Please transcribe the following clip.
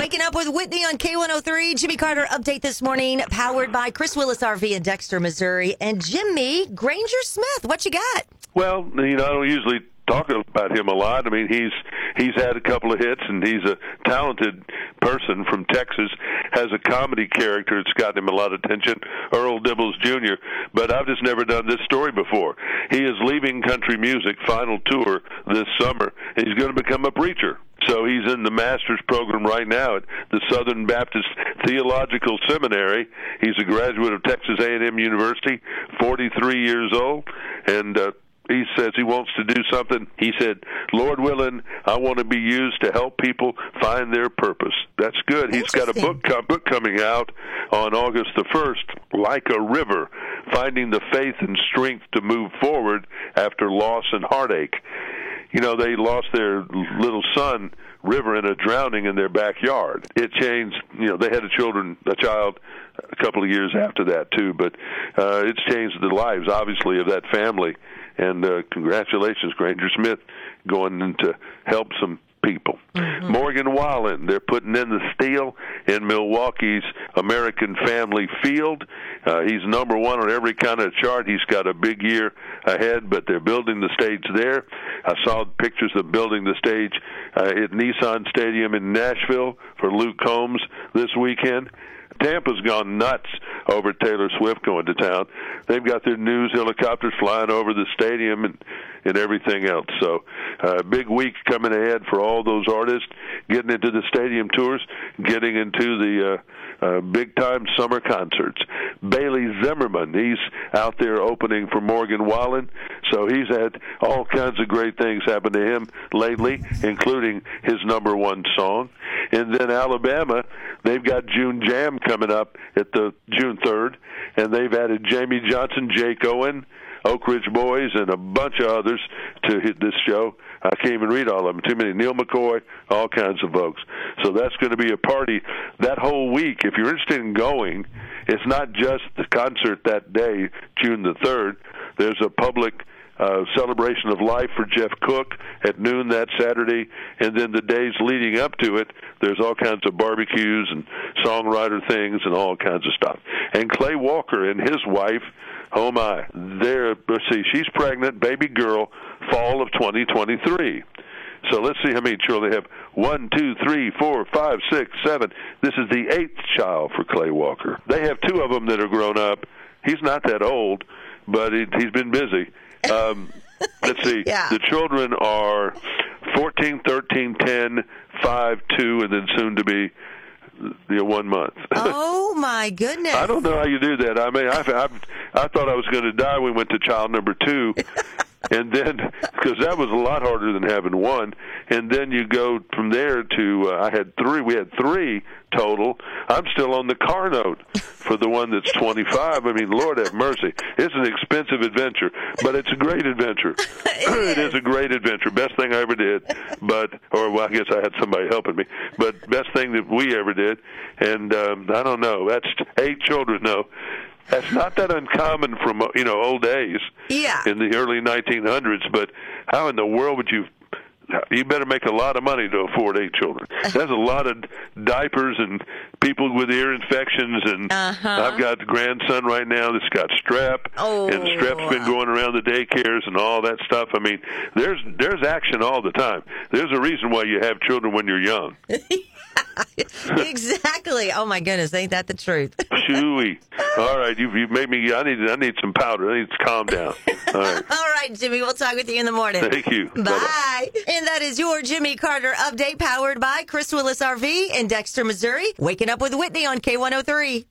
Waking up with Whitney on K103. Jimmy Carter update this morning, powered by Chris Willis RV in Dexter, Missouri. And Jimmy Granger Smith, what you got? Well, you know, I don't usually talk about him a lot. I mean, he's he's had a couple of hits, and he's a talented person from Texas. Has a comedy character that's gotten him a lot of attention. Earl Dibbles Jr. But I've just never done this story before. He is leaving country music final tour this summer, he's going to become a preacher. So he's in the master's program right now at the Southern Baptist Theological Seminary. He's a graduate of Texas A&M University, 43 years old, and uh, he says he wants to do something. He said, "Lord willing, I want to be used to help people find their purpose." That's good. He's got a book com- book coming out on August the first, like a river, finding the faith and strength to move forward after loss and heartache. You know, they lost their little son river in a drowning in their backyard. It changed. You know, they had a children, a child, a couple of years after that too. But uh, it's changed the lives, obviously, of that family. And uh, congratulations, Granger Smith, going in to help some people. Mm-hmm. Morgan Wallen, they're putting in the steel in Milwaukee's American Family Field. Uh, he's number one on every kind of chart. He's got a big year ahead, but they're building the stage there. I saw pictures of building the stage uh, at Nissan Stadium in Nashville for Luke Combs this weekend. Tampa's gone nuts over Taylor Swift going to town. They've got their news helicopters flying over the stadium and and everything else. So, uh, big week coming ahead for all those artists getting into the stadium tours, getting into the uh, uh, big time summer concerts. Bailey Zimmerman, he's out there opening for Morgan Wallen, so he's had all kinds of great things happen to him lately, including his number one song. And then Alabama, they've got June Jam coming up at the June 3rd, and they've added Jamey Johnson, Jake Owen, Oak Ridge Boys, and a bunch of others to hit this show. I can't even read all of them. Too many. Neal McCoy, all kinds of folks. So that's going to be a party that whole week. If you're interested in going, it's not just the concert that day, June the 3rd. There's a public uh, celebration of life for Jeff Cook at noon that Saturday, and then the days leading up to it, there's all kinds of barbecues and songwriter things and all kinds of stuff. And Clay Walker and his wife, oh my, they're let's see, she's pregnant, baby girl, fall of 2023. So let's see how many children they have. One, two, three, four, five, six, seven. This is the eighth child for Clay Walker. They have two of them that are grown up. He's not that old, but he, he's been busy. Um, let's see. Yeah. The children are 14, 13, 10, 5, 2, and then soon to be you know, one month. Oh my goodness! I don't know how you do that. I mean, I I, I thought I was going to die. When we went to child number two, and then because that was a lot harder than having one, and then you go from there to uh, I had three. We had three total. I'm still on the car note for the one that's 25. I mean, Lord have mercy. It's an expensive adventure, but it's a great adventure. it is a great adventure. Best thing I ever did, but or well, I guess I had somebody helping me, but best thing that we ever did. And um, I don't know. That's eight children though. That's not that uncommon from you know old days. Yeah. In the early 1900s, but how in the world would you you better make a lot of money to afford eight children. That's a lot of diapers and people with ear infections, and uh-huh. I've got a grandson right now that's got strep, oh. and strep's been going around the daycares and all that stuff. I mean, there's there's action all the time. There's a reason why you have children when you're young. exactly. Oh my goodness, ain't that the truth? Shooey. All right, you've, you've made me. I need I need some powder. I need to calm down. All right. All right, Jimmy. We'll talk with you in the morning. Thank you. Bye. Bye-bye. And that is your Jimmy Carter update, powered by Chris Willis RV in Dexter, Missouri. Waking up with Whitney on K103.